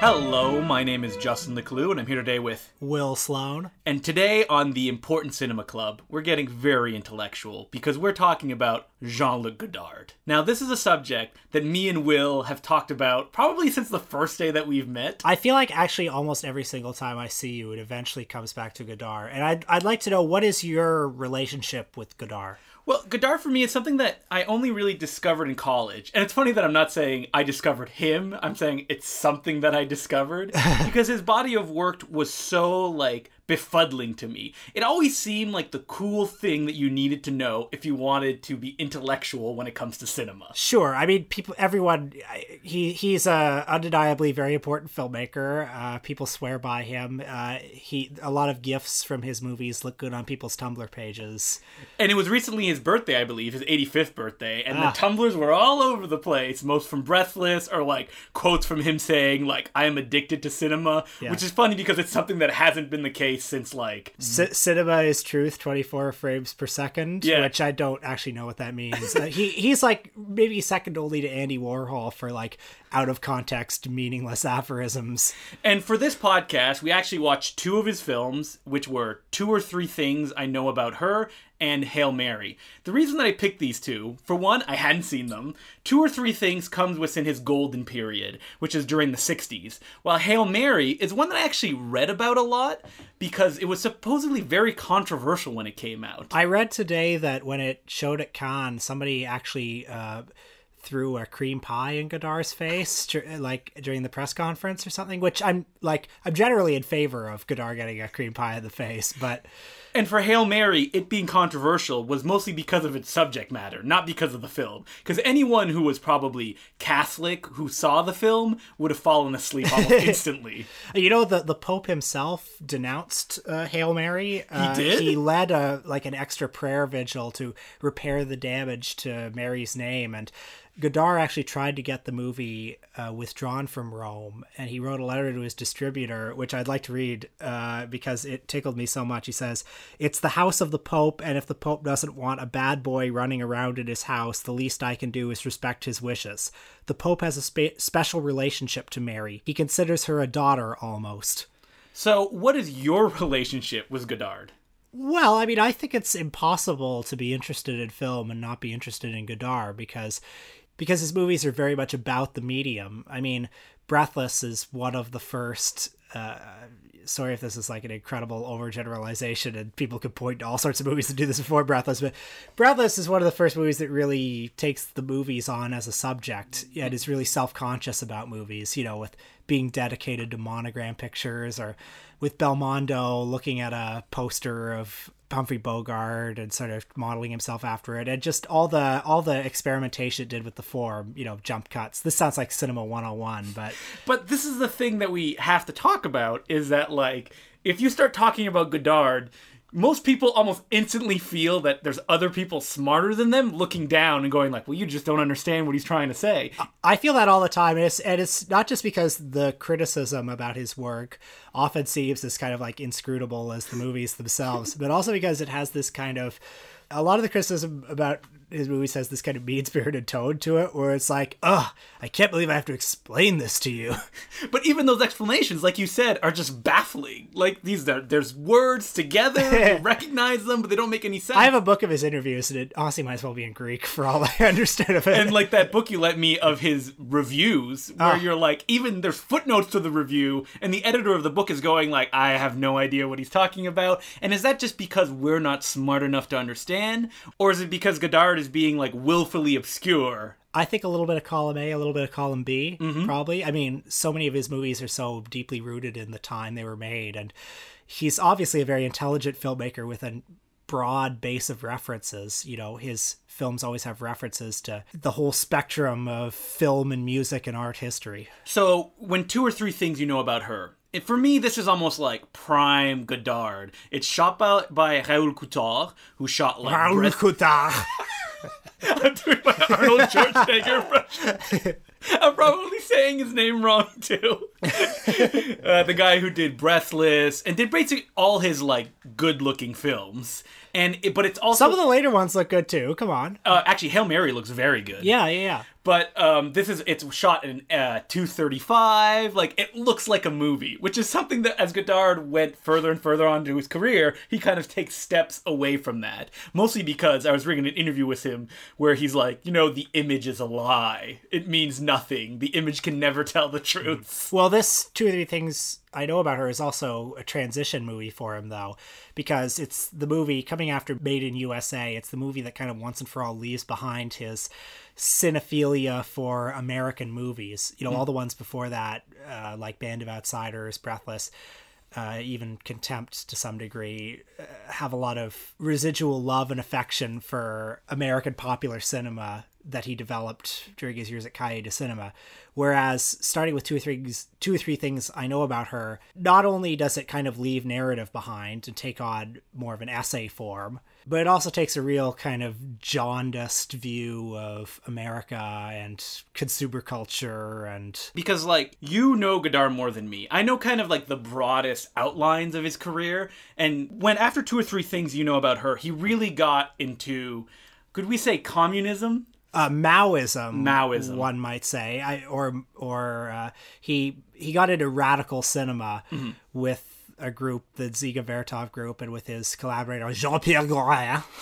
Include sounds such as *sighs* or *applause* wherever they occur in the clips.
Hello, my name is Justin Decloux, and I'm here today with. Will Sloan. And today on the Important Cinema Club, we're getting very intellectual because we're talking about Jean Luc Godard. Now, this is a subject that me and Will have talked about probably since the first day that we've met. I feel like actually almost every single time I see you, it eventually comes back to Godard. And I'd, I'd like to know what is your relationship with Godard? Well, Godard for me is something that I only really discovered in college. And it's funny that I'm not saying I discovered him, I'm saying it's something that I discovered *laughs* because his body of work was so like befuddling to me. It always seemed like the cool thing that you needed to know if you wanted to be intellectual when it comes to cinema. Sure. I mean, people, everyone, he he's a undeniably very important filmmaker. Uh, people swear by him. Uh, he a lot of gifs from his movies look good on people's Tumblr pages. And it was recently his birthday, I believe, his 85th birthday, and ah. the Tumblrs were all over the place, most from Breathless or like quotes from him saying like I am addicted to cinema, yeah. which is funny because it's something that hasn't been the case since like C- cinema is truth 24 frames per second yeah. which i don't actually know what that means uh, he he's like maybe second only to andy warhol for like out of context meaningless aphorisms and for this podcast we actually watched two of his films which were two or three things i know about her and Hail Mary. The reason that I picked these two, for one, I hadn't seen them. Two or three things comes within his golden period, which is during the 60s. While Hail Mary is one that I actually read about a lot because it was supposedly very controversial when it came out. I read today that when it showed at Cannes, somebody actually uh, threw a cream pie in Godard's face, *laughs* like during the press conference or something. Which I'm like, I'm generally in favor of Godard getting a cream pie in the face, but and for Hail Mary, it being controversial was mostly because of its subject matter, not because of the film. Because anyone who was probably Catholic who saw the film would have fallen asleep almost *laughs* instantly. You know, the the Pope himself denounced uh, Hail Mary. Uh, he did. He led a like an extra prayer vigil to repair the damage to Mary's name, and Godard actually tried to get the movie uh, withdrawn from Rome, and he wrote a letter to his distributor, which I'd like to read uh, because it tickled me so much. He says, It's the house of the Pope, and if the Pope doesn't want a bad boy running around in his house, the least I can do is respect his wishes. The Pope has a spe- special relationship to Mary, he considers her a daughter almost. So, what is your *laughs* relationship with Godard? Well, I mean, I think it's impossible to be interested in film and not be interested in Godard because because his movies are very much about the medium. I mean, Breathless is one of the first. Uh, sorry if this is like an incredible overgeneralization, and people could point to all sorts of movies that do this before Breathless, but Breathless is one of the first movies that really takes the movies on as a subject and is really self conscious about movies. You know, with being dedicated to monogram pictures or with Belmondo looking at a poster of Humphrey Bogart and sort of modeling himself after it, and just all the all the experimentation it did with the form, you know, jump cuts. This sounds like cinema 101, but but this is the thing that we have to talk about is that like if you start talking about Godard, most people almost instantly feel that there's other people smarter than them looking down and going like well you just don't understand what he's trying to say. I feel that all the time and it's, and it's not just because the criticism about his work often seems as kind of like inscrutable as the movies themselves but also because it has this kind of a lot of the criticism about his movies has this kind of mean spirited tone to it where it's like, ugh, I can't believe I have to explain this to you. *laughs* but even those explanations, like you said, are just baffling. Like these there's words together, you *laughs* recognize them, but they don't make any sense. I have a book of his interviews and it honestly might as well be in Greek for all I *laughs* understand of it. And like that book you let me of his reviews, where oh. you're like, even there's footnotes to the review, and the editor of the book is going like, I have no idea what he's talking about. And is that just because we're not smart enough to understand? Or is it because Godard is being like willfully obscure. I think a little bit of column A, a little bit of column B, mm-hmm. probably. I mean, so many of his movies are so deeply rooted in the time they were made, and he's obviously a very intelligent filmmaker with a broad base of references. You know, his films always have references to the whole spectrum of film and music and art history. So, when two or three things you know about her, it, for me, this is almost like prime Godard. It's shot by, by Raoul Coutard, who shot like Raoul Breath- Coutard. *laughs* I'm doing my Arnold Schwarzenegger impression. I'm probably saying his name wrong too. *laughs* uh, the guy who did Breathless and did basically all his like good-looking films. and it, but it's also Some of the later ones look good too. Come on. uh, actually Hail Mary looks very good. Yeah, yeah, yeah. But um, this is it's shot in uh, 235. Like it looks like a movie, which is something that as Godard went further and further on to his career, he kind of takes steps away from that. Mostly because I was reading an interview with him where he's like, you know, the image is a lie. It means nothing. The image can never tell the truth. Well, this two or three things I know about her is also a transition movie for him, though, because it's the movie coming after Made in USA. It's the movie that kind of once and for all leaves behind his cinephilia for American movies. You know, all the ones before that, uh, like Band of Outsiders, Breathless. Uh, even contempt to some degree, uh, have a lot of residual love and affection for American popular cinema that he developed during his years at Cahiers de Cinema. Whereas starting with two or three two or three things I know about her, not only does it kind of leave narrative behind and take on more of an essay form, but it also takes a real kind of jaundiced view of America and consumer culture and because like you know Godard more than me. I know kind of like the broadest outlines of his career and when after two or three things you know about her, he really got into could we say communism? uh, Maoism, Maoism. one might say, I, or or uh, he he got into radical cinema Mm-hmm. with a group, the Dziga Vertov group, and with his collaborator Jean Pierre Gorin. *laughs*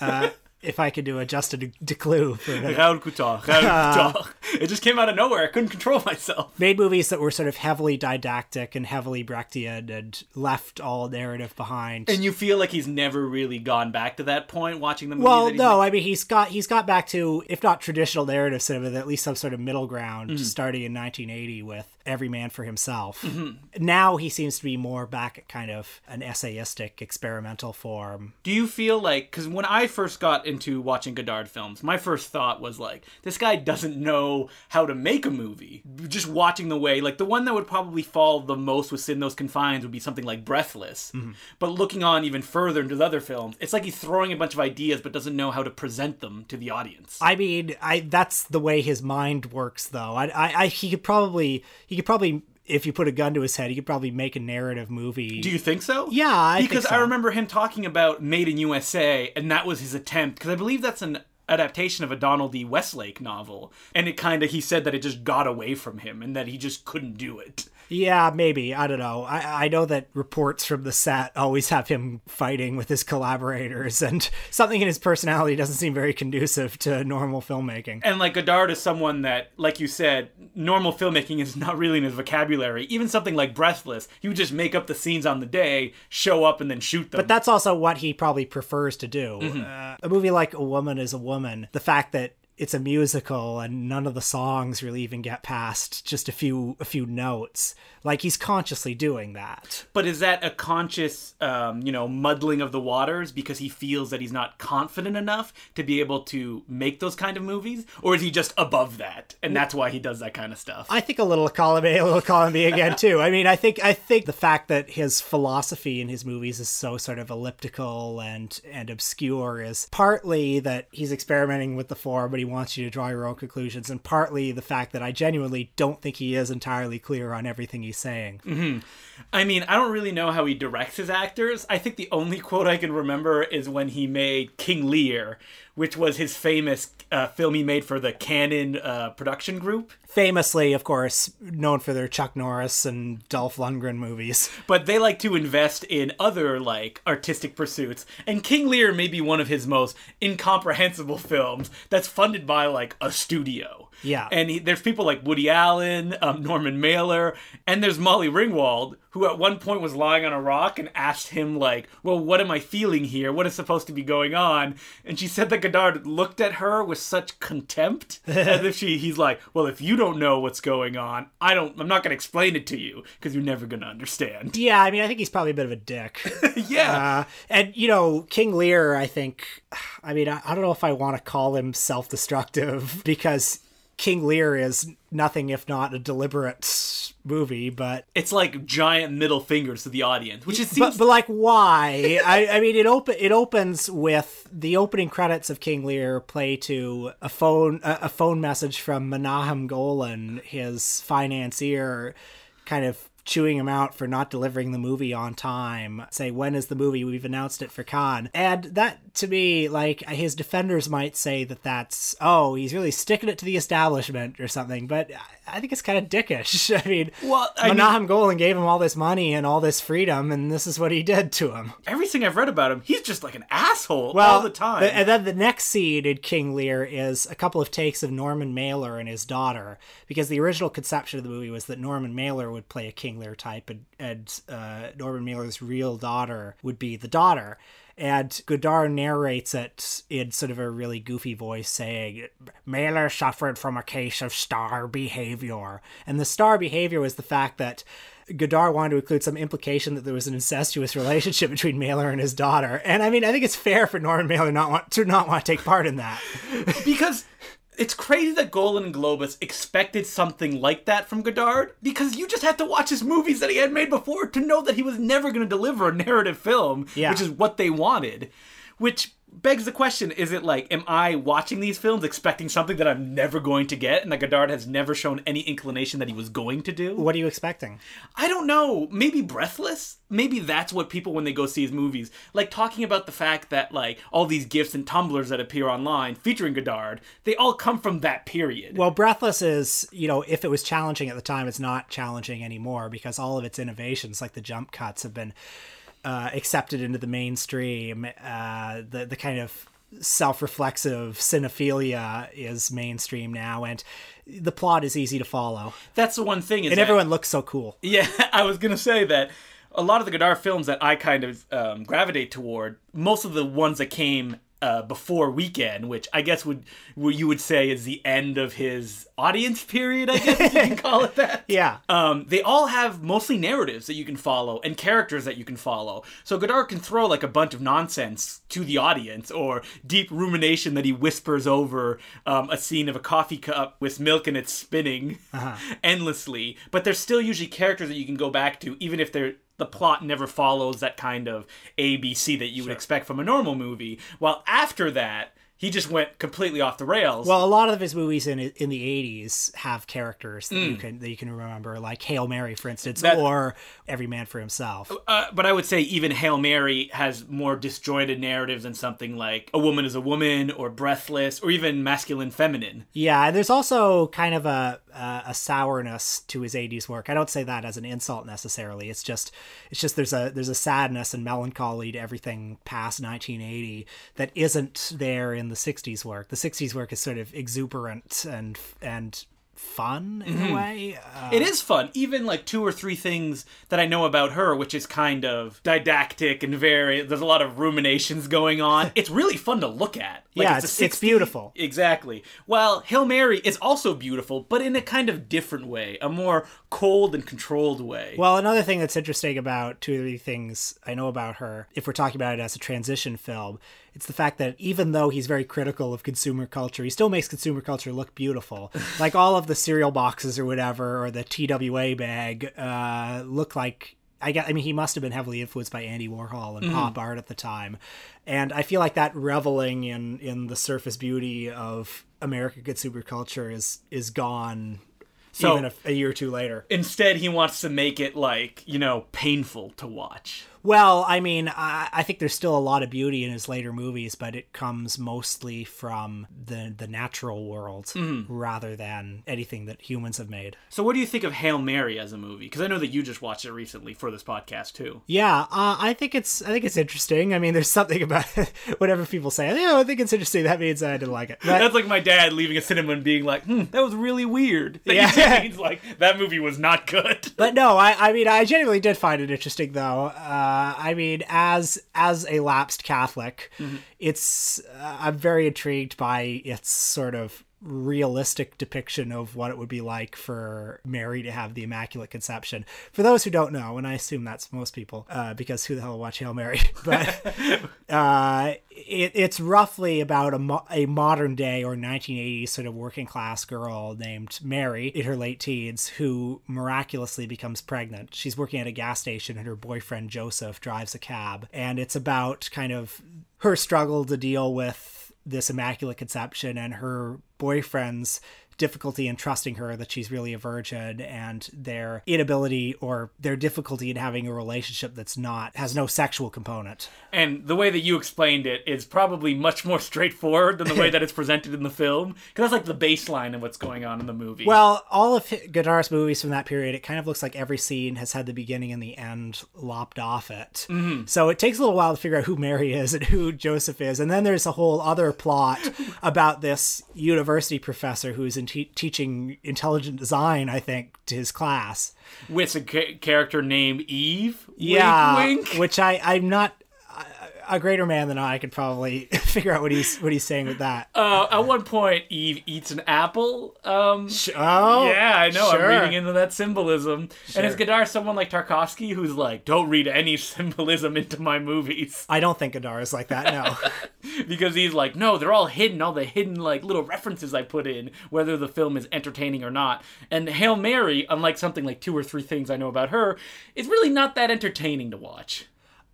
Uh, if I could do a Justin Decloux for the Raoul Couture, Raoul *laughs* Couture. It just came out of nowhere. I couldn't control myself. made movies that were sort of heavily didactic and heavily Brechtian and left all narrative behind. And you feel like he's never really gone back to that point watching the movies well, no, I mean he's got he's got back to if not traditional narrative cinema, at least some sort of middle ground, Mm-hmm. starting in 1980 with Every Man for Himself. Mm-hmm. Now he seems to be more back at kind of an essayistic, experimental form. Do you feel like because when I first got into watching Godard films, my first thought was like, this guy doesn't know how to make a movie. Just watching the way, like the one that would probably fall the most within those confines would be something like Breathless. But looking on even further into the other films, it's like he's throwing a bunch of ideas but doesn't know how to present them to the audience. I mean, I that's the way his mind works, though. I, I, I he could probably he could probably if you put a gun to his head, he could probably make a narrative movie. Do you think so? Yeah, I because so. I remember him talking about Made in USA, and that was his attempt. Because I believe that's an adaptation of a Donald D. Westlake novel, and it kind of he said that it just got away from him, and that he just couldn't do it. Yeah, maybe. I don't know. I, I know that reports from the set always have him fighting with his collaborators, *laughs* and something in his personality doesn't seem very conducive to normal filmmaking. And like Godard is someone that, like you said, normal filmmaking is not really in his vocabulary. Even something like Breathless, he would just make up the scenes on the day, show up, and then shoot them. But that's also what he probably prefers to do. Mm-hmm. Uh, a movie like A Woman is a Woman, the fact that it's a musical and none of the songs really even get past just a few a few notes like he's consciously doing that But is that a conscious, um, you know, muddling of the waters because he feels that he's not confident enough to be able to make those kind of movies, or is he just above that, and that's why he does that kind of stuff? I think a little column A, a little column B again too. I mean, I think I think the fact that his philosophy in his movies is so sort of elliptical and and obscure is partly that he's experimenting with the form, but he wants you to draw your own conclusions, and partly the fact that I genuinely don't think he is entirely clear on everything he's saying. Mm-hmm. I mean, I don't really know how he directs his actors. I think the only quote I can remember is when he made King Lear, which was his famous uh, film he made for the Cannon uh, production group. Famously, of course, known for their Chuck Norris and Dolph Lundgren movies. *laughs* But they like to invest in other like artistic pursuits, and King Lear may be one of his most incomprehensible films that's funded by like a studio. Yeah. and he, there's people like Woody Allen, um, Norman Mailer, and there's Molly Ringwald, who at one point was lying on a rock and asked him like, "Well, what am I feeling here? What is supposed to be going on?" And she said that Godard looked at her with such contempt, *laughs* as if she he's like, "Well, if you don't know what's going on, I don't. I'm not going to explain it to you because you're never going to understand." Yeah, I mean, I think he's probably a bit of a dick. *laughs* yeah. Uh, and you know, King Lear, I think, *sighs* I mean, I, I don't know if I want to call him self-destructive *laughs* because King Lear is nothing if not a deliberate movie, but It's like giant middle fingers to the audience, which but, seems but like why? I, I mean, it open it opens with the opening credits of King Lear play to a phone a, a phone message from Menahem Golan, his financier, kind of chewing him out for not delivering the movie on time. Say, when is the movie? We've announced it for Cannes. And that, to me, like, his defenders might say that that's, oh, he's really sticking it to the establishment or something. But I think it's kind of dickish. *laughs* I mean, Well, I Menahem mean- Golan gave him all this money and all this freedom, and this is what he did to him. Everything I've read about him, he's just like an asshole Well, all the time. the- and then the next scene in King Lear is a couple of takes of Norman Mailer and his daughter, because the original conception of the movie was that Norman Mailer would play a King Lear type, and, and uh, Norman Mailer's real daughter would be the daughter. And Godard narrates it in sort of a really goofy voice, saying, Mailer suffered from a case of star behavior. And the star behavior was the fact that Godard wanted to include some implication that there was an incestuous relationship *laughs* between Mailer and his daughter. And I mean, I think it's fair for Norman Mailer not want to not want to take part in that. *laughs* because it's crazy that Golan and Globus expected something like that from Godard because you just had to watch his movies that he had made before to know that he was never going to deliver a narrative film, Yeah. which is what they wanted. Which begs the question is it like, am I watching these films expecting something that I'm never going to get and that Godard has never shown any inclination that he was going to do? What are you expecting? I don't know. Maybe Breathless? Maybe that's what people, when they go see his movies, like talking about the fact that, like, all these gifts and Tumblrs that appear online featuring Godard, they all come from that period. Well, Breathless is, you know, if it was challenging at the time, it's not challenging anymore because all of its innovations, like the jump cuts, have been uh, accepted into the mainstream. Uh, the the kind of self-reflexive cinephilia is mainstream now, and the plot is easy to follow, that's the one thing is and that- everyone looks so cool. Yeah, *laughs* I was gonna say that a lot of the Godard films that I kind of um, gravitate toward, most of the ones that came uh, before Weekend, which I guess would what you would say is the end of his audience period, I guess you can call it that. *laughs* Yeah. Um, they all have mostly narratives that you can follow and characters that you can follow. So Godard can throw like a bunch of nonsense to the audience or deep rumination that he whispers over um, a scene of a coffee cup with milk and it's spinning *laughs* endlessly. But there's still usually characters that you can go back to, even if they're the plot never follows that kind of ABC that you would expect from a normal movie. While after that, he just went completely off the rails. Well, a lot of his movies in in the '80s have characters that you Mm. can that you can remember, like Hail Mary, for instance, That- or Every Man for Himself. Uh, but I would say even Hail Mary has more disjointed narratives than something like A Woman is a Woman or Breathless or even Masculine Feminine. Yeah, and there's also kind of a a, a sourness to his '80s work. I don't say that as an insult necessarily. It's just it's just there's a there's a sadness and melancholy to everything past 1980 that isn't there in the '60s work. The '60s work is sort of exuberant and and fun in a way. Uh, It is fun, even like two or three things that I know about her, which is kind of didactic and very. There's a lot of ruminations going on. *laughs* It's really fun to look at. Like, Yeah, it's- it's 60 beautiful. Exactly. While Hail Mary is also beautiful, but in a kind of different way, a more cold and controlled way. Well, another thing that's interesting about two or three things I know about her, if we're talking about it as a transition film, it's the fact that even though he's very critical of consumer culture, he still makes consumer culture look beautiful. *laughs* like all of the cereal boxes or whatever, or the TWA bag, uh, look like. I get, I mean, he must have been heavily influenced by Andy Warhol and pop art at the time, and I feel like that reveling in in the surface beauty of American consumer culture is is gone. So- even a, a year or two later. Instead, he wants to make it like you know painful to watch. Well, I mean, I, I think there's still a lot of beauty in his later movies, but it comes mostly from the the natural world rather than anything that humans have made. So, what do you think of Hail Mary as a movie? Because I know that you just watched it recently for this podcast too. Yeah, uh, I think it's I think it's interesting. I mean, there's something about *laughs* whatever people say. Yeah, I think it's interesting. That means I didn't like it. But- That's like my dad leaving a cinema and being like, "Hmm, that was really weird." That *laughs* Yeah. means like that movie was not good. But no, I, I mean, I genuinely did find it interesting, though. Uh, I mean, as as a lapsed Catholic, it's uh, I'm very intrigued by its sort of realistic depiction of what it would be like for Mary to have the Immaculate Conception. For those who don't know, and I assume that's most people, uh, because who the hell will watch Hail Mary? *laughs* But *laughs* uh, it, it's roughly about a, mo- a modern day or 1980s sort of working class girl named Mary in her late teens who miraculously becomes pregnant. She's working at a gas station and her boyfriend Joseph drives a cab. And it's about kind of her struggle to deal with this immaculate conception and her boyfriend's difficulty in trusting her that she's really a virgin and their inability or their difficulty in having a relationship that's not has no sexual component. And the way that you explained it is probably much more *laughs* straightforward than the way that it's presented in the film because that's like the baseline of what's going on in the movie. Well, all of Godard's movies from that period, it kind of looks like every scene has had the beginning and the end lopped off it. Mm-hmm. So it takes a little while to figure out who Mary is and who Joseph is. And then there's a whole other plot about this university professor who's in te- teaching intelligent design, I think, to his class. With a ca- character named Eve. Yeah, wink, wink. which I I'm not a greater man than I could probably *laughs* figure out what he's what he's saying with that. Uh, at one point, Eve eats an apple. Um, oh, yeah, I know. sure. I'm reading into that symbolism. And is Godard someone like Tarkovsky who's like, don't read any *laughs* symbolism into my movies? I don't think Godard is like that. No, *laughs* because he's like, no, they're all hidden. All the hidden like little references I put in, whether the film is entertaining or not. And Hail Mary, unlike something like two or three things I know about her, is really not that entertaining to watch.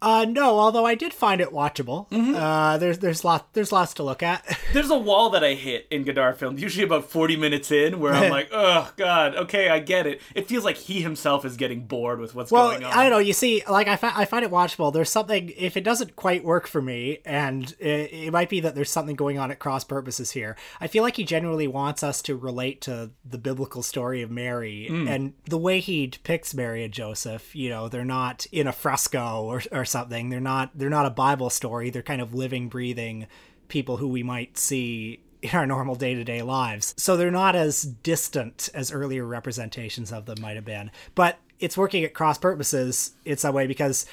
Uh, no, although I did find it watchable. Uh, there's there's lot there's lots to look at. *laughs* There's a wall that I hit in Godard films, usually about 40 minutes in, where I'm *laughs* like, oh, God, okay, I get it. It feels like he himself is getting bored with what's well, going on. I don't know. You see, like I, fi- I find it watchable. There's something if it doesn't quite work for me, and it, it might be that there's something going on at cross purposes here. I feel like he genuinely wants us to relate to the biblical story of Mary and the way he depicts Mary and Joseph. You know, they're not in a fresco or or something. They're not they're not a Bible story. They're kind of living, breathing people who we might see in our normal day-to-day lives. So they're not as distant as earlier representations of them might have been. But it's working at cross purposes in some way because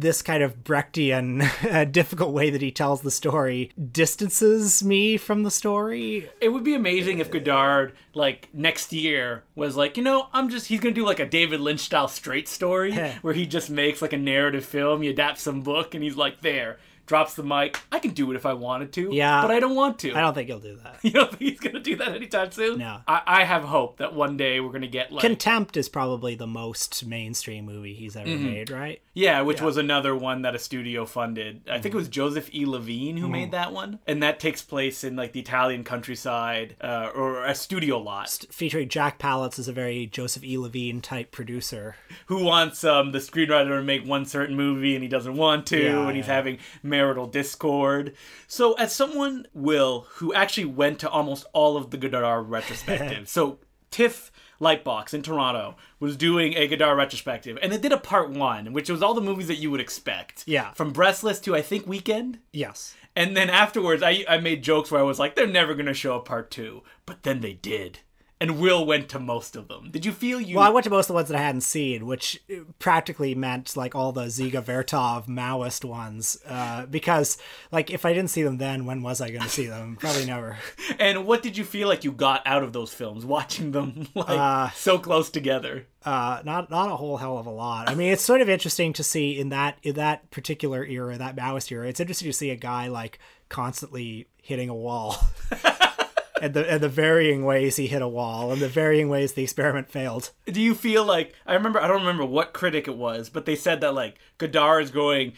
this kind of Brechtian *laughs* uh, difficult way that he tells the story distances me from the story. It would be amazing if Godard, like next year, was like, you know, I'm just he's gonna do like a David Lynch style straight story where he just makes like a narrative film, he adapts some book, and he's like, there, drops the mic. I can do it if I wanted to, Yeah. but I don't want to. I don't think he'll do that. *laughs* You don't think he's gonna do that anytime soon? No. I, I have hope that one day we're gonna get like Contempt is probably the most mainstream movie he's ever made, right? Yeah, which was another one that a studio funded. I think it was Joseph E. Levine who made that one, and that takes place in like the Italian countryside uh, or a studio lot. Featuring Jack Palance as a very Joseph E. Levine type producer. Who wants um, the screenwriter to make one certain movie and he doesn't want to, Yeah, and he's yeah. having marital discord. So, as someone will who actually went to almost all of the Godard retrospectives, *laughs* so Tiff Lightbox in Toronto was doing a Godard retrospective, and they did a part one, which was all the movies that you would expect. Yeah. From Breathless to I think Weekend. Yes. And then afterwards, I, I made jokes where I was like, they're never going to show a part two. But then they did. And Will went to most of them. Did you feel you. Well, I went to most of the ones that I hadn't seen, which practically meant like all the Dziga Vertov Maoist ones. Uh, because, like, if I didn't see them then, when was I going to see them? Probably never. *laughs* and what did you feel like you got out of those films, watching them *laughs* like Uh, so close together? Uh, not not a whole hell of a lot. I mean, it's sort of interesting to see in that in that particular era, that Maoist era. It's interesting to see a guy like constantly hitting a wall. *laughs* And the, and the varying ways he hit a wall and the varying ways the experiment failed. Do you feel like I remember? I don't remember what critic it was, but they said that like Godard is going,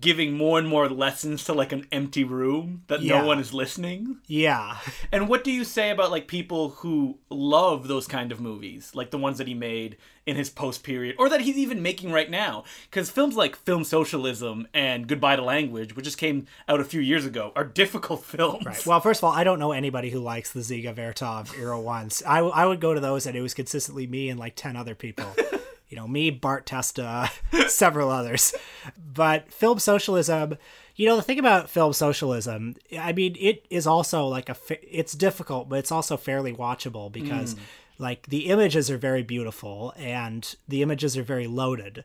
giving more and more lessons to like an empty room that Yeah. no one is listening. Yeah. And what do you say about like people who love those kind of movies, like the ones that he made in his post period, or that he's even making right now? Because films like Film Socialism and Goodbye to Language, which just came out a few years ago, are difficult *laughs* films. Right. Well, first of all, I don't know anybody who likes the Dziga Vertov era ones. I, w- I would go to those, and it was consistently me and like 10 other people. *laughs* you know, me, Bart Testa, *laughs* several others. But film socialism, you know, the thing about film socialism, I mean, it is also like a, it's difficult, but it's also fairly watchable because mm. like the images are very beautiful and the images are very loaded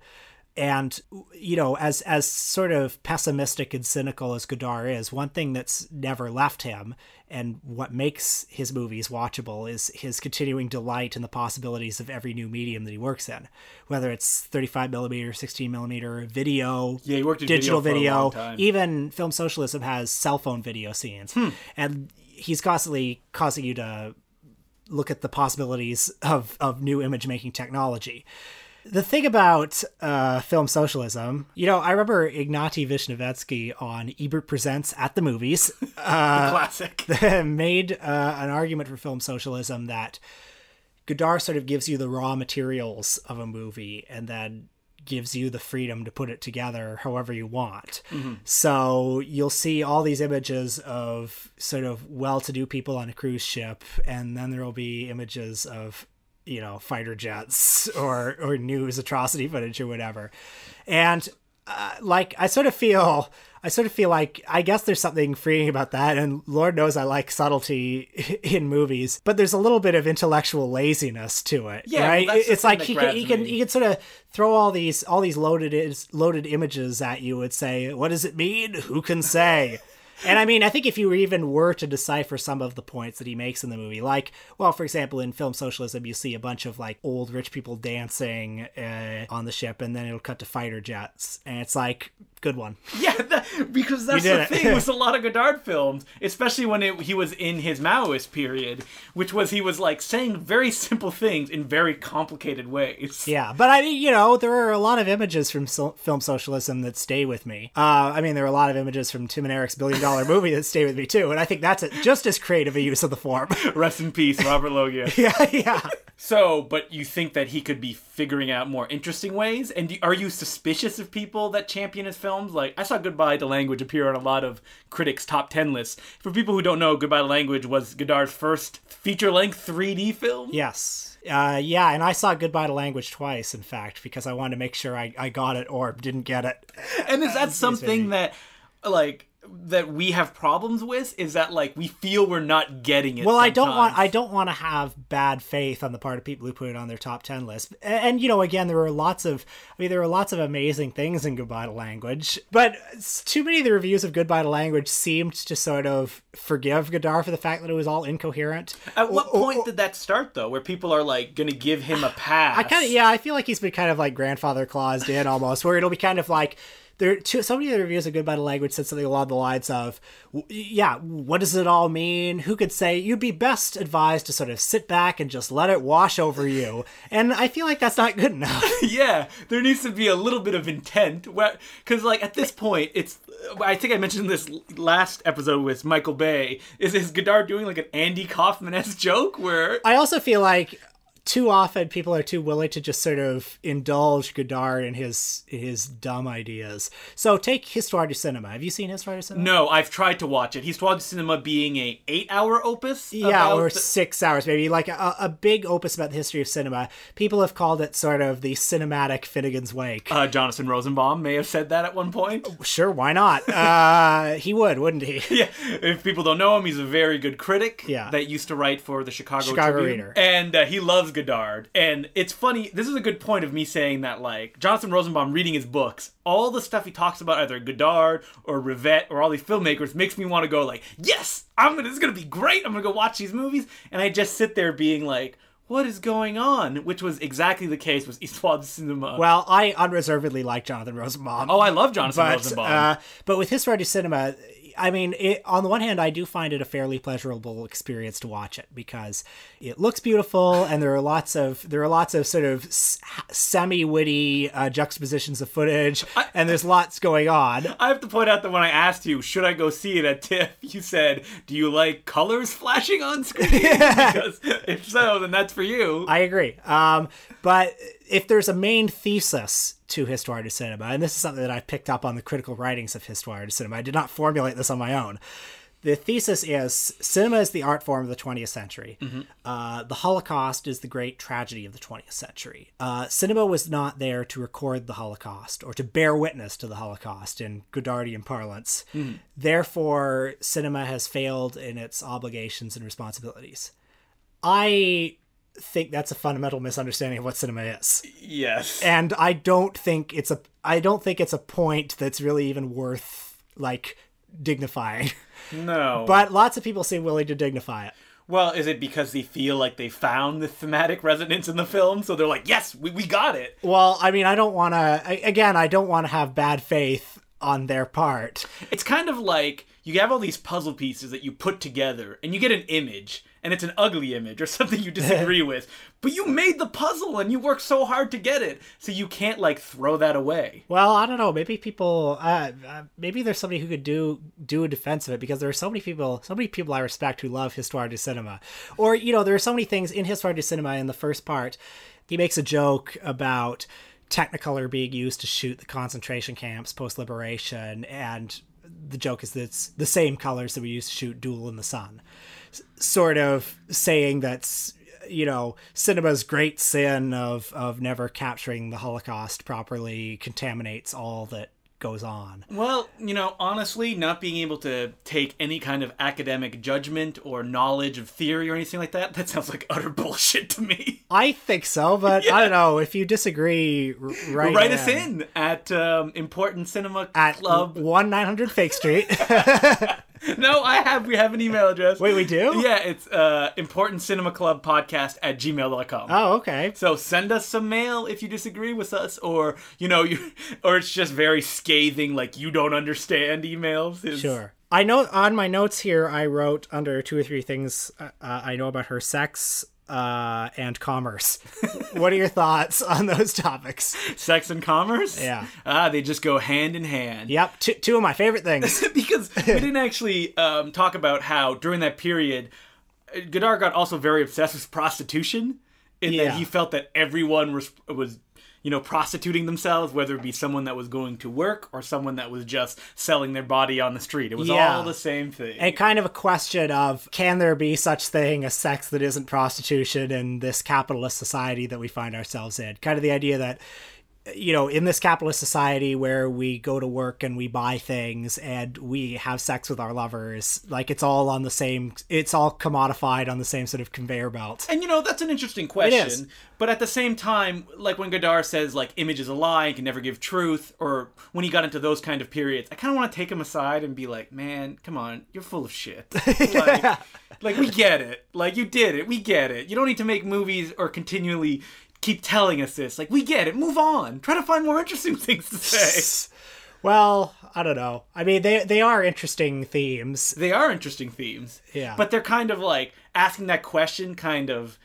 and you know as as sort of pessimistic and cynical as Godard is one thing that's never left him and what makes his movies watchable is his continuing delight in the possibilities of every new medium that he works in. Whether it's 35 millimeter 16 millimeter video Yeah, he worked digital video video, even film socialism has cell phone video scenes. And he's constantly causing you to look at the possibilities of, of new image making technology The thing about uh, film socialism, you know, I remember Ignatiy Vishnevetsky on Ebert Presents at the movies *laughs* uh, Classic. *laughs* made uh, an argument for film socialism that Godard sort of gives you the raw materials of a movie and then gives you the freedom to put it together however you want. So you'll see all these images of sort of well-to-do people on a cruise ship, and then there will be images of you know fighter jets *laughs* or or news atrocity footage or whatever, and uh, like I sort of feel I sort of feel like I guess there's something freeing about that, and Lord knows I like subtlety *laughs* in movies, but there's a little bit of intellectual laziness to it, Yeah, right? the it's like he can he can he can sort of throw all these all these loaded is loaded images at you and say, what does it mean? Who can say? And I mean, I think if you even were to decipher some of the points that he makes in the movie, like, well, for example, in film socialism, you see a bunch of like old rich people dancing uh, on the ship, and then it'll cut to fighter jets, and it's like, good one. *laughs* Yeah, that, because that's the it. thing with *laughs* a lot of Godard films, especially when it, he was in his Maoist period, which was he was like saying very simple things in very complicated ways. Yeah, but I mean, you know, there are a lot of images from so- film socialism that stay with me. Uh, I mean, there are a lot of images from Tim and Eric's billion dollar movie that stay with me too, and I think that's a, just as creative a use of the form. *laughs* Rest in peace, Robert Loggia. *laughs* yeah, yeah. So, but you think that he could be figuring out more interesting ways? And do, are you suspicious of people that champion his films? Like, I saw Goodbye to Language appear on a lot of critics' top 10 lists. For people who don't know, Goodbye to Language was Godard's first feature length 3D film. Yes. Uh, yeah, and I saw Goodbye to Language twice, in fact, because I wanted to make sure I, I got it or didn't get it. And is that *laughs* something that, like, that we have problems with? Is that, like, we feel we're not getting it? Well, I don't want? I don't want to have bad faith on the part of people who put it on their top ten list. And, and, you know, again, there are lots of I mean, there are lots of amazing things in Goodbye to Language, but too many of the reviews of Goodbye to Language seemed to sort of forgive Godard for the fact that it was all incoherent. At what point did that start, though, where people are, like, gonna give him a *sighs* pass? I kind of yeah, I feel like he's been kind of like grandfather claused in almost, where it'll be kind of like there. Too, so many of the reviews of Goodbye to Language said something along the lines of, "Yeah, what does it all mean? Who could say? You'd be best advised to sort of sit back and just let it wash over you." And I feel like that's not good enough. *laughs* yeah, there needs to be a little bit of intent. Because, like, at this point, it's. I think I mentioned this last episode with Michael Bay. Is, is Godard doing, like, an Andy Kaufman esque joke where. I also feel like too often people are too willing to just sort of indulge Godard in his his dumb ideas. So take Histoire du Cinema. Have you seen Histoire du Cinema? No, I've tried to watch it. He's Histoire Cinema being a eight hour opus. Yeah, or the- six hours, maybe like a, a big opus about the history of cinema. People have called it sort of the cinematic Finnegans Wake. uh, Jonathan Rosenbaum may have said that at one point. sure, why not? Uh, *laughs* he would, wouldn't he? yeah, if people don't know him, he's a very good critic. Yeah. that used to write for the Chicago, Chicago Tribune. Reader. and uh, he loves Godard. And it's funny. This is a good point of me saying that, like Jonathan Rosenbaum reading his books, all the stuff he talks about, either Godard or Rivette or all these filmmakers, makes me want to go like, yes, I'm gonna. This is gonna be great. I'm gonna go watch these movies, and I just sit there being like. What is going on? Which was exactly the case with du Cinema. Well, I unreservedly like Jonathan Rosenbaum. oh, I love Jonathan but Rosenbaum. uh, but with Histoire du Cinema, I mean, it, on the one hand, I do find it a fairly pleasurable experience to watch it because it looks beautiful, and there are lots of there are lots of sort of semi witty uh, juxtapositions of footage, and there's lots going on. I have to point out that when I asked you, should I go see it at TIFF, you said, do you like colors flashing on screen? *laughs* because if so, then that's for you. I agree. Um, but if there's a main thesis to Histoire du Cinema, and this is something that I picked up on the critical writings of Histoire du Cinema, I did not formulate this on my own. The thesis is cinema is the art form of the 20th century. Uh, the Holocaust is the great tragedy of the 20th century. Uh, cinema was not there to record the Holocaust or to bear witness to the Holocaust in Godardian parlance. Therefore, cinema has failed in its obligations and responsibilities. I think that's a fundamental misunderstanding of what cinema is. yes. And I don't think it's a I don't think it's a point that's really even worth like dignifying. No. *laughs* But lots of people seem willing to dignify it. well, is it because they feel like they found the thematic resonance in the film? So they're like, yes, we, we got it. Well, I mean, I don't want to again, I don't want to have bad faith on their part. It's kind of like you have all these puzzle pieces that you put together and you get an image and it's an ugly image or *laughs* something you disagree with but you made the puzzle and you worked so hard to get it so you can't like throw that away Well, I don't know. Maybe people, uh, uh, maybe there's somebody who could do do a defense of it because there are so many people, so many people I respect who love Histoire du Cinema, or you know, there are so many things in Histoire du Cinema in the first part. He makes a joke about Technicolor being used to shoot the concentration camps post liberation, and the joke is that it's the same colors that we used to shoot Duel in the Sun, S- sort of saying that's you know cinema's great sin of of never capturing the holocaust properly contaminates all that goes on Well, you know, honestly, not being able to take any kind of academic judgment or knowledge of theory or anything like that, that sounds like *laughs* utter bullshit to me. i think so but i don't know if you disagree r- right Write us in at um, Important Cinema at Club. one nine hundred Fake Street. *laughs* *laughs* No, I have, we have an email address. Wait, we do? Yeah, it's uh, Important Cinema Club Podcast at gmail.com. oh, okay. So send us some mail if you disagree with us, or you know, you *laughs* or it's just very scathing, like you don't understand emails. It's- Sure. I know on my notes here, I wrote under two or three things uh, uh, I know about her sex uh, and commerce. *laughs* what are your thoughts on those topics? Sex and commerce. Yeah. Ah, they just go hand in hand. Yep, two, two of my favorite things. *laughs* because we didn't actually um, talk about how during that period, uh, Godard got also very obsessed with prostitution, in Yeah. that he felt that everyone was was you know prostituting themselves, whether it be someone that was going to work or someone that was just selling their body on the street. It was Yeah. all the same thing. and kind of a question of can there be such thing as sex that isn't prostitution in this capitalist society that we find ourselves in kind of the idea that you know in this capitalist society where we go to work and we buy things and we have sex with our lovers like it's all on the same it's all commodified on the same sort of conveyor belt And you know that's an interesting question, but at the same time, like when Godard says like image is a lie and can never give truth, or when he got into those kind of periods, I kind of want to take him aside and be like, "Man, come on, you're full of shit. *laughs* like, like we get it. Like you did it. We get it. You don't need to make movies or continually keep telling us this. Like we get it. Move on. Try to find more interesting *laughs* things to say. *laughs* well i don't know i mean they they are interesting themes they are interesting themes. Yeah. But they're kind of like asking that question kind of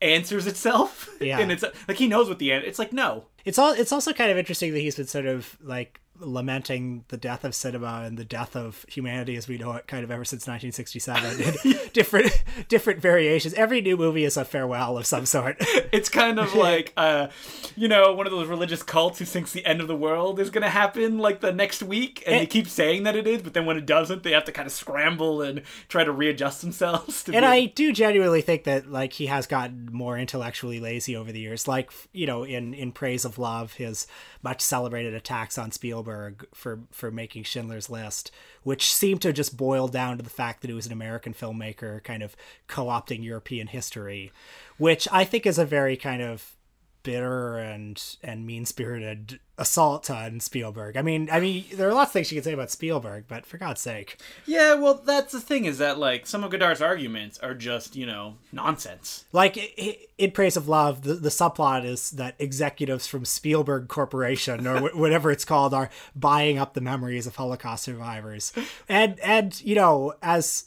answers itself. *laughs* Yeah. and it's like he knows what the end. It's like no. It's all. It's also kind of interesting that he's been sort of like lamenting the death of cinema and the death of humanity as we know it, kind of ever since 1967. *laughs* different different variations. Every new movie is a farewell of some sort. *laughs* It's kind of like uh, you know, one of those religious cults who thinks the end of the world is gonna happen like the next week, and they keep saying that it is, but then when it doesn't, they have to kind of scramble and try to readjust themselves. To and be- I do genuinely think that like he has gotten more intellectually lazy over the years. Like you know, in in Praise of Love, his much celebrated attacks on Spielberg for for making Schindler's List, which seemed to just boil down to the fact that he was an American filmmaker, kind of co-opting European history, which I think is a very kind of bitter and and mean spirited assault on Spielberg. I mean, I mean, there are lots of things you can say about Spielberg, but for God's sake, yeah, well, that's the thing is that like some of Godard's arguments are just you know nonsense. like in praise of love the, the subplot is that executives from spielberg corporation or wh- whatever it's called are buying up the memories of holocaust survivors and and you know as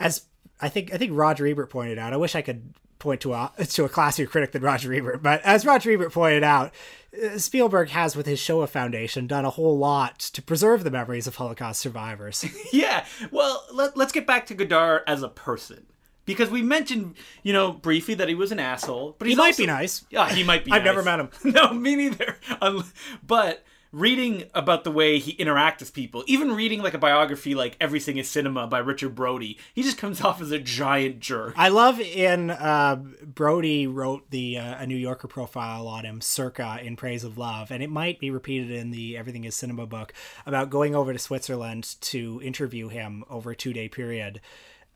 as i think i think roger ebert pointed out i wish i could point to a to a classier critic than roger ebert but as roger ebert pointed out uh, Spielberg has, with his Shoah Foundation, done a whole lot to preserve the memories of Holocaust survivors. *laughs* Yeah. Well, let, let's get back to Godard as a person. Because we mentioned, you know, briefly that he was an asshole, but He might also- be nice. Yeah, he might be. *laughs* I've nice. never met him. *laughs* No, me neither. But reading about the way he interacts with people, even reading like a biography like Everything Is Cinema by Richard Brody, he just comes *laughs* off as a giant jerk. I love in uh, Brody wrote the uh, a New Yorker profile on him, circa in praise of love, and it might be repeated in the Everything Is Cinema book about going over to Switzerland to interview him over a two day period.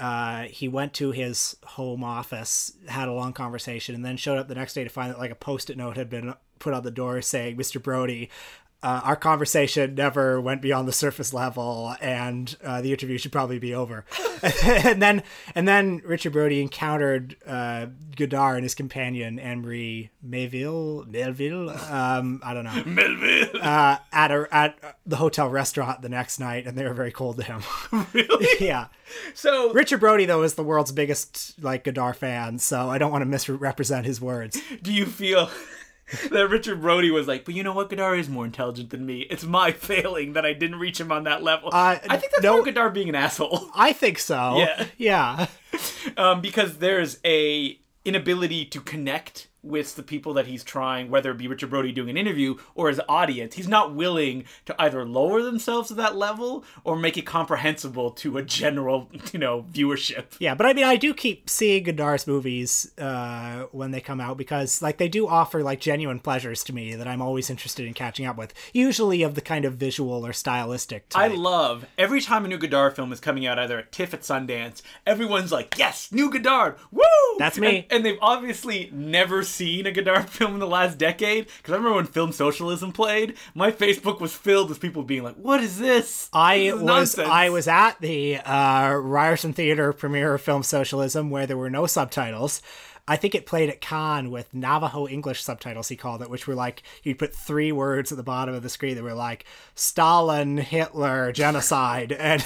Uh, he went to his home office, had a long conversation, and then showed up the next day to find that like a post it note had been put on the door saying, "Mr. Brody." Uh, our conversation never went beyond the surface level, and uh, the interview should probably be over. *laughs* and then, and then Richard Brody encountered uh, Godard and his companion Anne Marie Melville, Melville, um, I don't know, *laughs* Melville. uh, at a, at the hotel restaurant the next night, and they were very cold to him. *laughs* really? yeah. So Richard Brody though is the world's biggest like Godard fan, so I don't want to misrepresent his words. do you feel *laughs* that Richard Brody was like, but you know what, Godard is more intelligent than me. It's my *laughs* failing that I didn't reach him on that level. Uh, I think that's no- Godard being an asshole. *laughs* I think so. Yeah. Yeah. um, because there's a inability to connect with the people that he's trying, whether it be Richard Brody doing an interview or his audience. He's not willing to either lower themselves to that level or make it comprehensible to a general, *laughs* you know, viewership. Yeah, but I mean, I do keep seeing Godard's movies uh, when they come out because, like, they do offer like genuine pleasures to me that I'm always interested in catching up with. Usually of the kind of visual or stylistic I love every time a new Godard film is coming out, either at TIFF at Sundance, everyone's like, "Yes, new Godard, woo!" That's me. And, and they've obviously never seen a Godard *laughs* film in the last decade. Because I remember when Film Socialism played, my Facebook was filled with people being like, "What is this?" I This is was nonsense." I was at the uh, Ryerson Theater premiere of Film Socialism where there were no subtitles. I think it played at Cannes with Navajo English subtitles. He called it, which were like you'd put three words at the bottom of the screen that were like Stalin, Hitler, genocide, *laughs* and.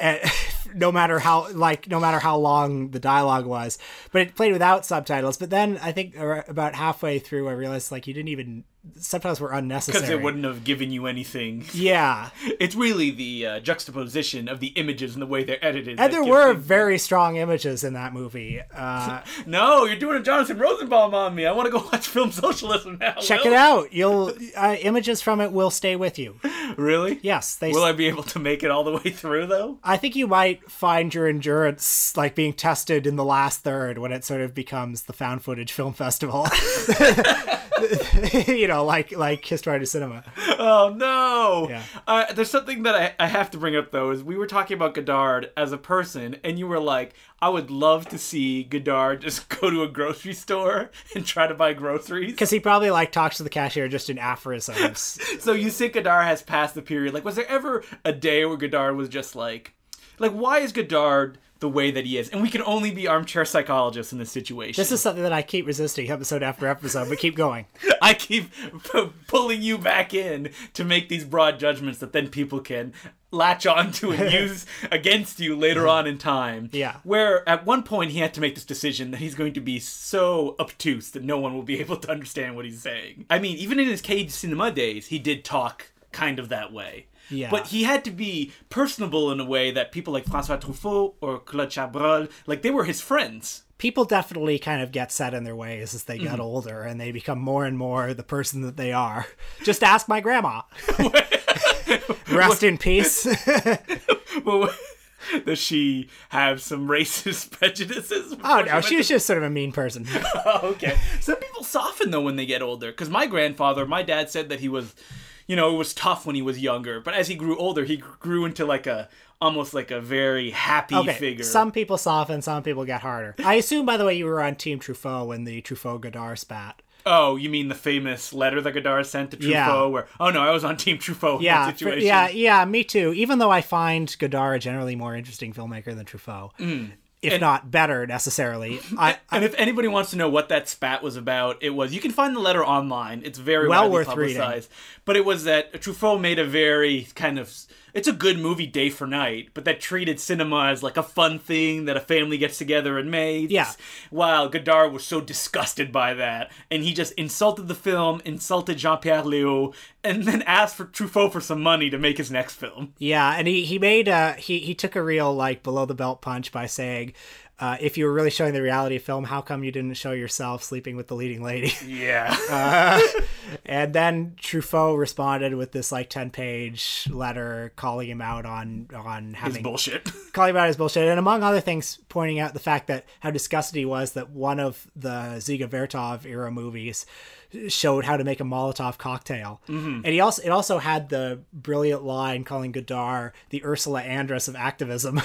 And *laughs* no matter how like no matter how long the dialogue was but it played without subtitles but then i think about halfway through i realized like you didn't even subtitles were unnecessary because it wouldn't have given you anything. yeah *laughs* It's really the uh, juxtaposition of the images and the way they're edited. And there were very strong images in that movie. Uh, *laughs* No, you're doing a Jonathan Rosenbaum on me. I want to go watch Film Socialism now. check Will. it out. You'll uh, images from it will stay with you. Really? Yes, they. Will I be able to make it all the way through though? I think you might find your endurance like being tested in the last third when it sort of becomes the found footage film festival. *laughs* you know, like like History to Cinema. Oh no! Yeah. Uh, there's something that I, I have to bring up though. Is we were talking about Godard as a person, and you were like, "I would love to see Godard just *laughs* go to a grocery store and try to buy groceries." Because he probably like talks to the cashier just in aphorisms. *laughs* So you think Godard has passed the period? Like, was there ever a day where Godard was just like, like, why is Godard the way that he is? And we can only be armchair psychologists in this situation. this is something that I keep resisting episode after episode, but keep going. *laughs* I keep p- pulling you back in to make these broad judgments that then people can latch onto and *laughs* use against you later on in time. Yeah. Where at one point he had to make this decision that he's going to be so obtuse that no one will be able to understand what he's saying. I mean, even in his Cage Cinema days, he did talk kind of that way. Yeah. But he had to be personable in a way that people like François Truffaut or Claude Chabrol, like they were his friends. people definitely kind of get set in their ways as they get mm-hmm. older and they become more and more the person that they are. Just ask my grandma. *laughs* Rest in peace. *laughs* Well, does she have some racist *laughs* prejudices? oh no, she was just sort of a mean person. Oh, okay. Some people soften though when they get older. Because my grandfather, my dad said that he was, you know, it was tough when he was younger, but as he grew older, he grew into like a almost like a very happy Okay, figure. some people soften, some people get harder. I assume, by the way, you were on Team Truffaut when the Truffaut Godard spat. Oh, you mean the famous letter that Godard sent to Truffaut? Yeah. Where oh no, I was on Team Truffaut. in Yeah, that for- situation. yeah, yeah, me too. Even though I find Godard a generally more interesting filmmaker than Truffaut, mm. If not better necessarily. I, And if anybody wants to know what that spat was about, it was you can find the letter online. It's very Well worth reading. publicized. But it was that Truffaut made a very kind of it's a good movie day for night, but that treated cinema as like a fun thing that a family gets together and makes. Yeah. While Godard was so disgusted by that, and he just insulted the film, insulted Jean Pierre Léaud, and *laughs* then asked for Truffaut for some money to make his next film. Yeah, and he he made a he he took a real like below the belt punch by saying, uh, if you were really showing the reality of film, how come you didn't show yourself sleeping with the leading lady? *laughs* Yeah. *laughs* and then Truffaut responded with this like ten page letter calling him out on on His having bullshit. *laughs* calling him out his bullshit, and among other things, pointing out the fact that how disgusted he was that one of the Dziga Vertov era movies showed how to make a Molotov cocktail, and he also it also had the brilliant line calling Godard the Ursula Andress of activism.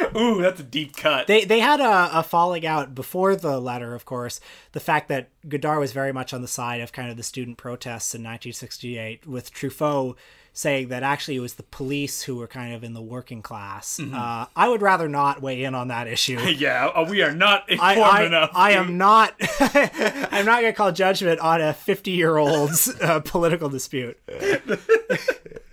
*laughs* Ooh, that's a deep cut. They they had a, a falling out before the letter, of course. The fact that Godard was very much on the side of kind of the student protests in 1968, with Truffaut saying that actually it was the police who were kind of in the working class. Uh, I would rather not weigh in on that issue. *laughs* yeah, uh, we are not *laughs* informed I, I, enough. I am not. I'm not going to call judgment on a 50 year old's uh, political dispute.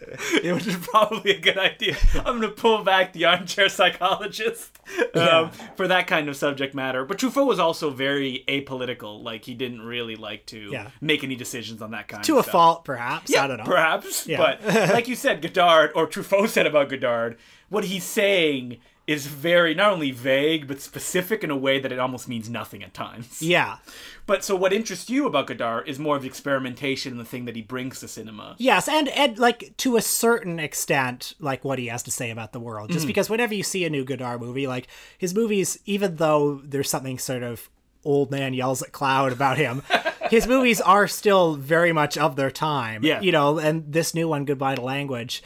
*laughs* It was probably a good idea. I'm gonna pull back the armchair psychologist um, Yeah. for that kind of subject matter. But Truffaut was also very apolitical. Like he didn't really like to Yeah. make any decisions on that kind To of a fault, perhaps. Yeah, I don't know. perhaps. Yeah. But like you said, Godard or Truffaut said about Godard, what he's saying is very not only vague but specific in a way that it almost means nothing at times. *laughs* Yeah. But so what interests you about Godard is more of the experimentation and the thing that he brings to cinema. Yes, and and like to a certain extent, like what he has to say about the world. Mm. Just because whenever you see a new Godard movie, like his movies, even though there's something sort of old man yells at cloud about him, *laughs* his movies are still very much of their time. Yeah. you know, and this new one, Goodbye to Language.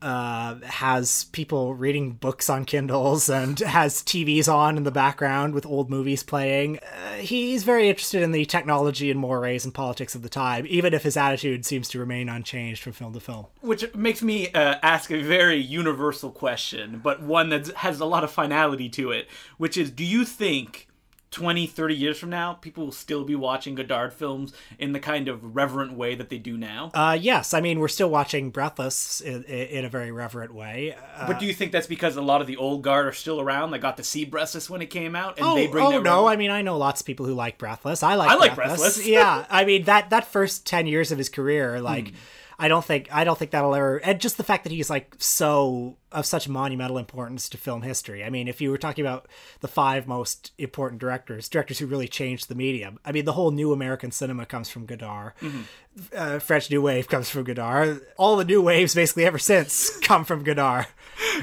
Uh, has people reading books on Kindles and *laughs* has TVs on in the background with old movies playing. Uh, he's very interested in the technology and mores and politics of the time, even if his attitude seems to remain unchanged from film to film. Which makes me uh, ask a very universal question, but one that has a lot of finality to it, which is do you think 20, 30 years from now, people will still be watching Godard films in the kind of reverent way that they do now? Uh, yes, I mean we're still watching Breathless in, in a very reverent way. Uh, but do you think that's because a lot of the old guard are still around that got to see Breathless when it came out, and oh, they bring oh no! I mean, I know lots of people who like Breathless. I like. I like Breathless. Breathless. yeah, I mean that that first ten years of his career, like, Hmm. I don't think I don't think that'll ever. And just the fact that he's like so of such monumental importance to film history. I mean, if you were talking about the five most important directors, directors who really changed the medium. I mean, the whole new American cinema comes from Godard. Mm-hmm. Uh, French New Wave comes from Godard. All the new waves, basically ever since, *laughs* come from Godard.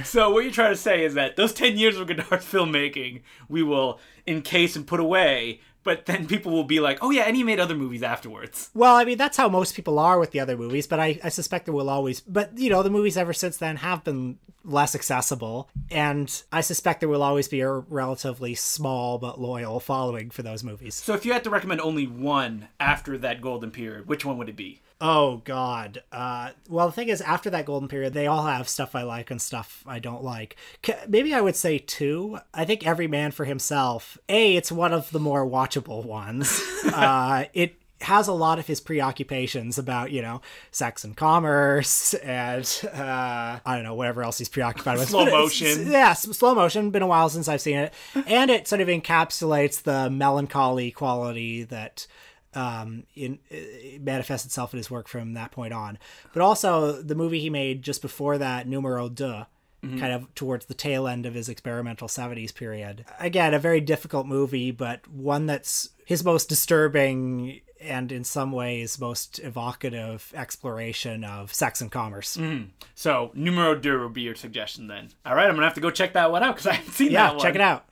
So what you're trying to say is that those 10 years of Godard's filmmaking, we will encase and put away, but then people will be like, oh yeah, and he made other movies afterwards. Well, I mean, that's how most people are with the other movies, but I, I suspect there will always. But, you know, the movies ever since then have been less accessible, and I suspect there will always be a relatively small but loyal following for those movies. So if you had to recommend only one after that golden period, which one would it be? Oh, God. Uh, well, the thing is, after that golden period, they all have stuff I like and stuff I don't like. Maybe I would say two. I think Every Man for Himself. A, it's one of the more watchable ones. *laughs* uh, it has a lot of his preoccupations about, you know, sex and commerce and, uh, I don't know, whatever else he's preoccupied with. Slow motion. Yeah, slow motion. Been a while since I've seen it. And it sort of encapsulates the melancholy quality that um, in, it manifests itself in his work from that point on. But also the movie he made just before that, Numero Deux, Mm-hmm. kind of towards the tail end of his experimental 70s period. Again, a very difficult movie, but one that's his most disturbing and in some ways most evocative exploration of sex and commerce. Mm-hmm. So numero deux would be your suggestion then. All right, I'm gonna have to go check that one out because I haven't seen Yeah, that one. check it out.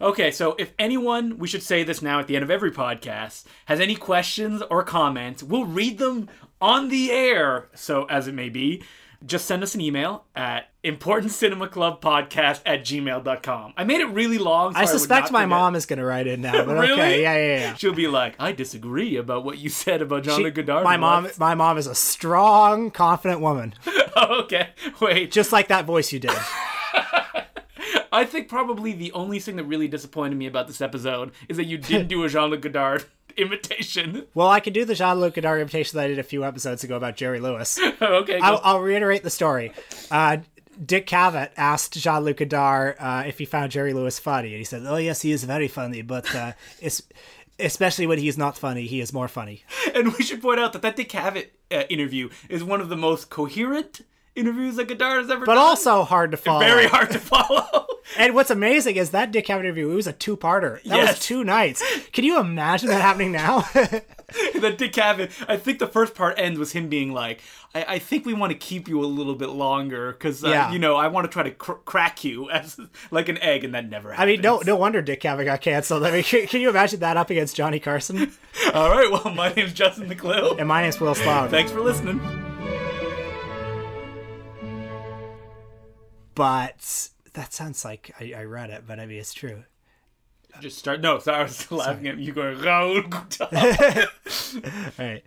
Okay, so if anyone, we should say this now at the end of every podcast, has any questions or comments, we'll read them on the air. So as it may be, just send us an email at importantcinemaclubpodcast at gmail.com. I made it really long. So I, suspect my forget. mom is going to write in now, but *laughs* Really? okay. Yeah, yeah, yeah. She'll be like, I disagree about what you said about John She- Godard. my mom, once." my mom is a strong, confident woman, *laughs* okay, wait. just like that voice you did. *laughs* I think probably the only thing that really disappointed me about this episode is that you didn't do a Jean Luc Godard imitation. Well, I can do the Jean Luc Godard imitation that I did a few episodes ago about Jerry Lewis. *laughs* okay. I'll, I'll reiterate the story. Uh, Dick Cavett asked Jean Luc Godard uh, if he found Jerry Lewis funny, and he said, "Oh yes, he is very funny, but uh, *laughs* it's." Especially when he's not funny, he is more funny. and we should point out that that Dick Cavett uh, interview is one of the most coherent interviews that Godard has ever But done. also hard to follow. very hard to follow. *laughs* And what's amazing is that Dick Cavett interview, it was a two-parter. That Yes. was two nights. Can you imagine that happening now? *laughs* *laughs* that Dick Cavett, I think the first part ends was him being like, I, I think we want to keep you a little bit longer because, uh, Yeah. you know, I want to try to cr- crack you as like an egg, and that never I mean, no, no wonder Dick Cavett got canceled. I mean, can, can you imagine that up against Johnny Carson? All right, well, my name's Justin Decloux. And my name's Will Sloan. Thanks for listening. But that sounds like I, I read it, but I mean it's true. Just start. No, sorry, I was laughing at you going Raul Goudard. *laughs* All right.